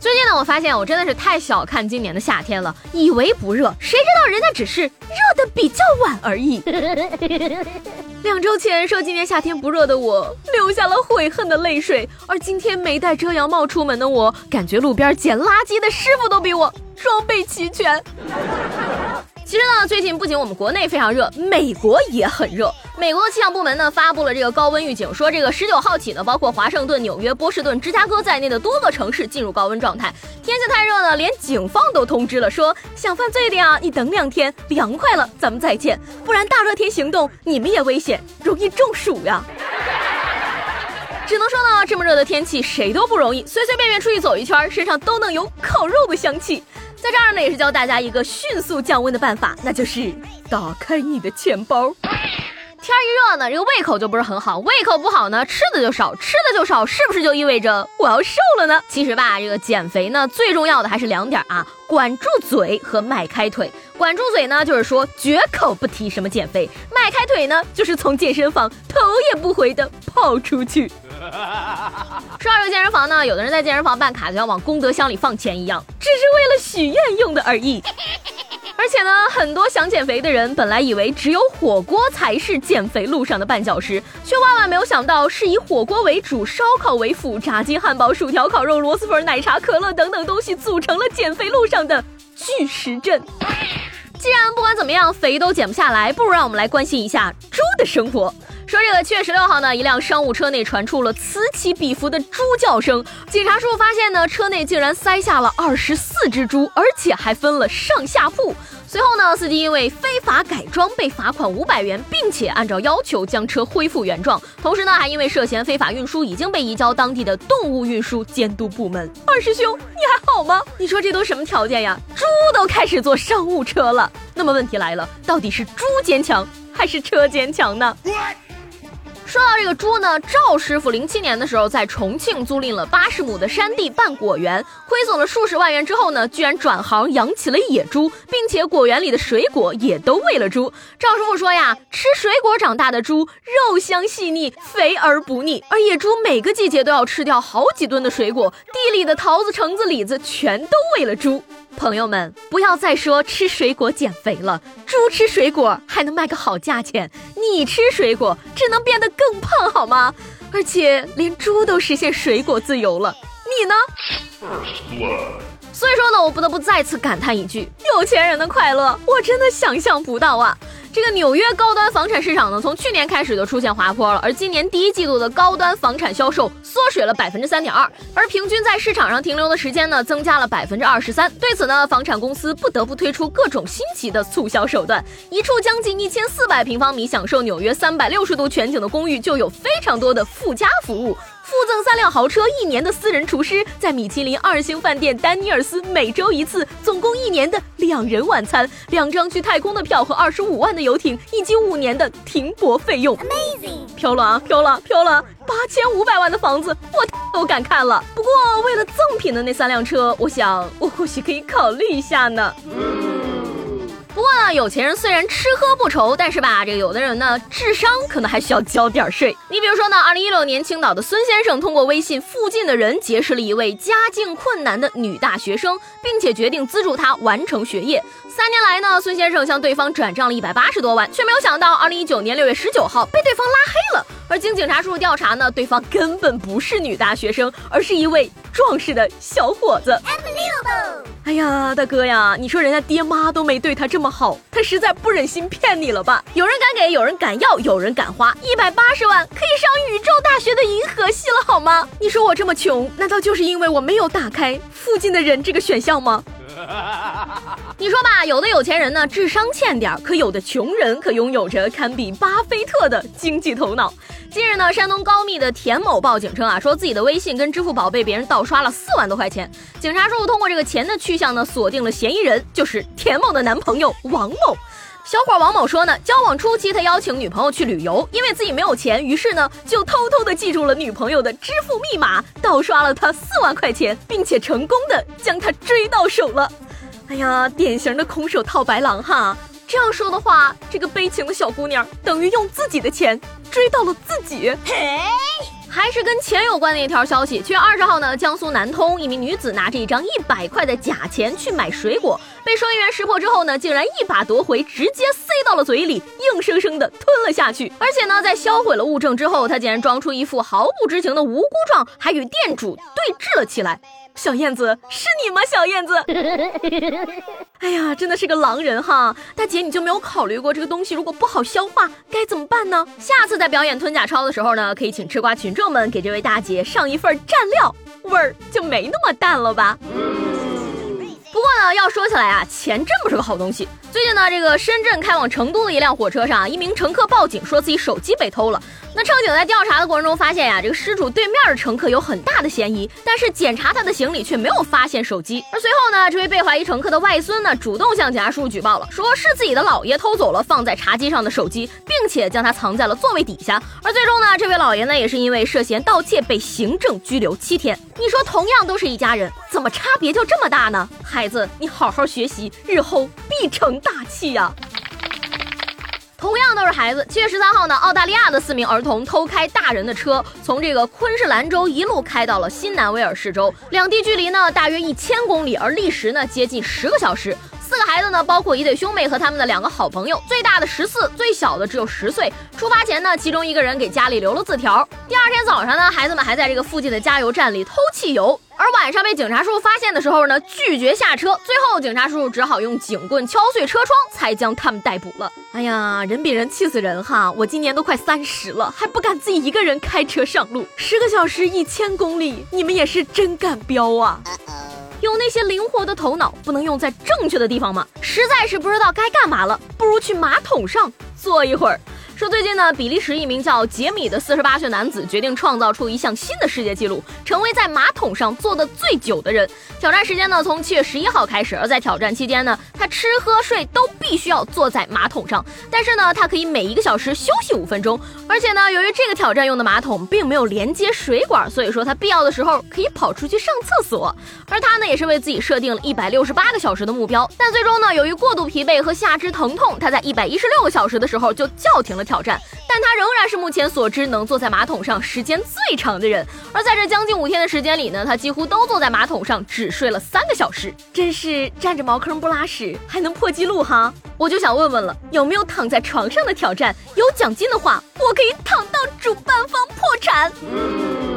最近呢，我发现我真的是太小看今年的夏天了，以为不热，谁知道人家只是热的比较晚而已。两周前说今年夏天不热的我，流下了悔恨的泪水；而今天没戴遮阳帽出门的我，感觉路边捡垃圾的师傅都比我装备齐全。其实呢，最近不仅我们国内非常热，美国也很热。美国的气象部门呢发布了这个高温预警，说这个十九号起呢，包括华盛顿、纽约、波士顿、芝加哥在内的多个城市进入高温状态。天气太热呢，连警方都通知了，说想犯罪的呀，你等两天凉快了咱们再见，不然大热天行动你们也危险，容易中暑呀。只能说呢，这么热的天气谁都不容易，随随便便出去走一圈，身上都能有烤肉的香气。在这儿呢，也是教大家一个迅速降温的办法，那就是打开你的钱包。天一热呢，这个胃口就不是很好，胃口不好呢，吃的就少，吃的就少，是不是就意味着我要瘦了呢？其实吧，这个减肥呢，最重要的还是两点啊，管住嘴和迈开腿。管住嘴呢，就是说绝口不提什么减肥；迈开腿呢，就是从健身房头也不回的跑出去。说到这个健身房呢，有的人在健身房办卡就像往功德箱里放钱一样，只是为了许愿用的而已。而且呢，很多想减肥的人本来以为只有火锅才是减肥路上的绊脚石，却万万没有想到是以火锅为主，烧烤为辅，炸鸡、汉堡、薯条、烤肉、螺蛳粉、奶茶、可乐等等东西组成了减肥路上的巨石阵。既然不管怎么样肥都减不下来，不如让我们来关心一下猪的生活。说这个七月十六号呢，一辆商务车内传出了此起彼伏的猪叫声。警察叔叔发现呢，车内竟然塞下了二十四只猪，而且还分了上下铺。随后呢，司机因为非法改装被罚款五百元，并且按照要求将车恢复原状。同时呢，还因为涉嫌非法运输，已经被移交当地的动物运输监督部门。二师兄，你还好吗？你说这都什么条件呀？猪都开始坐商务车了。那么问题来了，到底是猪坚强还是车坚强呢？说到这个猪呢，赵师傅零七年的时候在重庆租赁了八十亩的山地办果园，亏损了数十万元之后呢，居然转行养起了野猪，并且果园里的水果也都喂了猪。赵师傅说呀，吃水果长大的猪肉香细腻，肥而不腻，而野猪每个季节都要吃掉好几吨的水果，地里的桃子、橙子、李子全都喂了猪。朋友们，不要再说吃水果减肥了，猪吃水果还能卖个好价钱，你吃水果只能变得更胖，好吗？而且连猪都实现水果自由了，你呢？所以说呢，我不得不再次感叹一句：有钱人的快乐，我真的想象不到啊！这个纽约高端房产市场呢，从去年开始就出现滑坡了，而今年第一季度的高端房产销售缩水了百分之三点二，而平均在市场上停留的时间呢，增加了百分之二十三。对此呢，房产公司不得不推出各种新奇的促销手段。一处将近一千四百平方米、享受纽约三百六十度全景的公寓，就有非常多的附加服务。附赠三辆豪车，一年的私人厨师，在米其林二星饭店丹尼尔斯每周一次，总共一年的两人晚餐，两张去太空的票和二十五万的游艇，以及五年的停泊费用。Amazing，飘了啊，飘了，飘了！八千五百万的房子，我都敢看了。不过为了赠品的那三辆车，我想我或许可以考虑一下呢。不过呢，有钱人虽然吃喝不愁，但是吧，这个有的人呢，智商可能还需要交点税。你比如说呢，二零一六年，青岛的孙先生通过微信附近的人结识了一位家境困难的女大学生，并且决定资助她完成学业。三年来呢，孙先生向对方转账了一百八十多万，却没有想到，二零一九年六月十九号被对方拉黑了。而经警察叔叔调查呢，对方根本不是女大学生，而是一位壮实的小伙子。哎呀，大哥呀，你说人家爹妈都没对他这么好，他实在不忍心骗你了吧？有人敢给，有人敢要，有人敢花，一百八十万可以上宇宙大学的银河系了，好吗？你说我这么穷，难道就是因为我没有打开附近的人这个选项吗？你说吧，有的有钱人呢，智商欠点可有的穷人可拥有着堪比巴菲特的经济头脑。近日呢，山东高密的田某报警称啊，说自己的微信跟支付宝被别人盗刷了四万多块钱。警察叔叔通过这个钱的去向呢，锁定了嫌疑人，就是田某的男朋友王某。小伙王某说呢，交往初期他邀请女朋友去旅游，因为自己没有钱，于是呢就偷偷的记住了女朋友的支付密码，盗刷了她四万块钱，并且成功的将她追到手了。哎呀，典型的空手套白狼哈！这样说的话，这个悲情的小姑娘等于用自己的钱追到了自己。嘿。还是跟钱有关的一条消息。七月二十号呢，江苏南通一名女子拿着一张一百块的假钱去买水果，被收银员识破之后呢，竟然一把夺回，直接塞到了嘴里，硬生生的吞了下去。而且呢，在销毁了物证之后，他竟然装出一副毫不知情的无辜状，还与店主对峙了起来。小燕子是你吗？小燕子，哎呀，真的是个狼人哈！大姐，你就没有考虑过这个东西如果不好消化该怎么办呢？下次在表演吞假钞的时候呢，可以请吃瓜群众们给这位大姐上一份蘸料，味儿就没那么淡了吧。不过呢，要说起来啊，钱真不是个好东西。最近呢，这个深圳开往成都的一辆火车上，一名乘客报警说自己手机被偷了。那乘警在调查的过程中发现呀，这个失主对面的乘客有很大的嫌疑，但是检查他的行李却没有发现手机。而随后呢，这位被怀疑乘客的外孙呢，主动向警察叔叔举报了，说是自己的姥爷偷走了放在茶几上的手机，并且将它藏在了座位底下。而最终呢，这位姥爷呢，也是因为涉嫌盗窃被行政拘留七天。你说同样都是一家人，怎么差别就这么大呢？子，你好好学习，日后必成大器呀！同样都是孩子，七月十三号呢，澳大利亚的四名儿童偷开大人的车，从这个昆士兰州一路开到了新南威尔士州，两地距离呢大约一千公里，而历时呢接近十个小时。这个孩子呢，包括一对兄妹和他们的两个好朋友，最大的十四，最小的只有十岁。出发前呢，其中一个人给家里留了字条。第二天早上呢，孩子们还在这个附近的加油站里偷汽油。而晚上被警察叔叔发现的时候呢，拒绝下车，最后警察叔叔只好用警棍敲碎车窗，才将他们逮捕了。哎呀，人比人气死人哈！我今年都快三十了，还不敢自己一个人开车上路，十个小时一千公里，你们也是真敢飙啊！有那些灵活的头脑，不能用在正确的地方吗？实在是不知道该干嘛了，不如去马桶上坐一会儿。说最近呢，比利时一名叫杰米的四十八岁男子决定创造出一项新的世界纪录，成为在马桶上坐的最久的人。挑战时间呢，从七月十一号开始。而在挑战期间呢，他吃喝睡都必须要坐在马桶上，但是呢，他可以每一个小时休息五分钟。而且呢，由于这个挑战用的马桶并没有连接水管，所以说他必要的时候可以跑出去上厕所。而他呢，也是为自己设定了一百六十八个小时的目标，但最终呢，由于过度疲惫和下肢疼痛，他在一百一十六个小时的时候就叫停了。挑战，但他仍然是目前所知能坐在马桶上时间最长的人。而在这将近五天的时间里呢，他几乎都坐在马桶上，只睡了三个小时，真是占着茅坑不拉屎，还能破纪录哈！我就想问问了，有没有躺在床上的挑战？有奖金的话，我可以躺到主办方破产。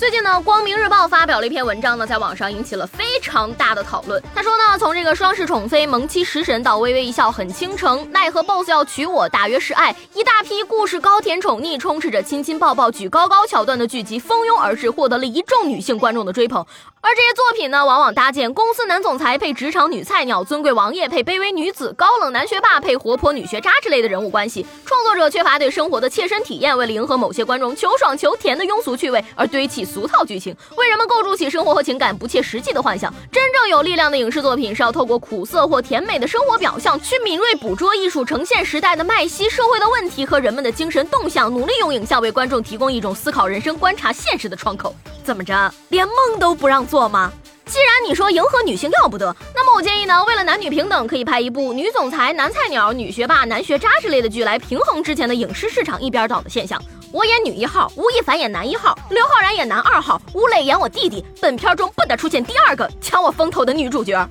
最近呢，《光明日报》发表了一篇文章呢，在网上引起了非常大的讨论。他说呢，从这个双世宠妃、萌妻食神到微微一笑很倾城，奈何 BOSS 要娶我，大约是爱，一大批故事高甜宠溺，充斥着亲亲抱抱举高高桥段的剧集蜂拥而至，获得了一众女性观众的追捧。而这些作品呢，往往搭建公司男总裁配职场女菜鸟，尊贵王爷配卑微女子，高冷男学霸配活泼女学渣之类的人物关系。创作者缺乏对生活的切身体验，为了迎合某些观众求爽求甜的庸俗趣味而堆砌俗套剧情，为人们构筑起生活和情感不切实际的幻想。真正有力量的影视作品是要透过苦涩或甜美的生活表象，去敏锐捕捉艺术呈现时代的脉息、社会的问题和人们的精神动向，努力用影像为观众提供一种思考人生、观察现实的窗口。怎么着，连梦都不让做吗？既然你说迎合女性要不得，那么我建议呢，为了男女平等，可以拍一部女总裁、男菜鸟、女学霸、男学渣之类的剧来平衡之前的影视市场一边倒的现象。我演女一号，吴亦凡演男一号，刘昊然演男二号，吴磊演我弟弟。本片中不得出现第二个抢我风头的女主角。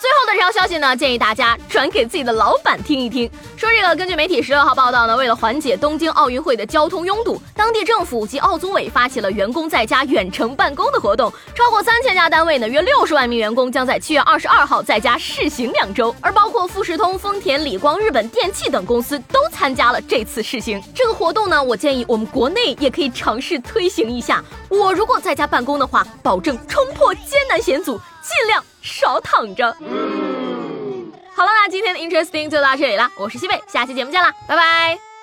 最后的这条消息呢，建议大家转给自己的老板听一听。说这个，根据媒体十六号报道呢，为了缓解东京奥运会的交通拥堵，当地政府及奥组委发起了员工在家远程办公的活动。超过三千家单位呢，约六十万名员工将在七月二十二号在家试行两周，而包括富士通、丰田、理光、日本电器等公司都参加了这次试行。这个活动呢，我建议我们国内也可以尝试推行一下。我如果在家办公的话，保证冲破艰难险阻，尽量少躺着。好了，那今天的 Interesting 就到这里了，我是西贝，下期节目见啦，拜拜。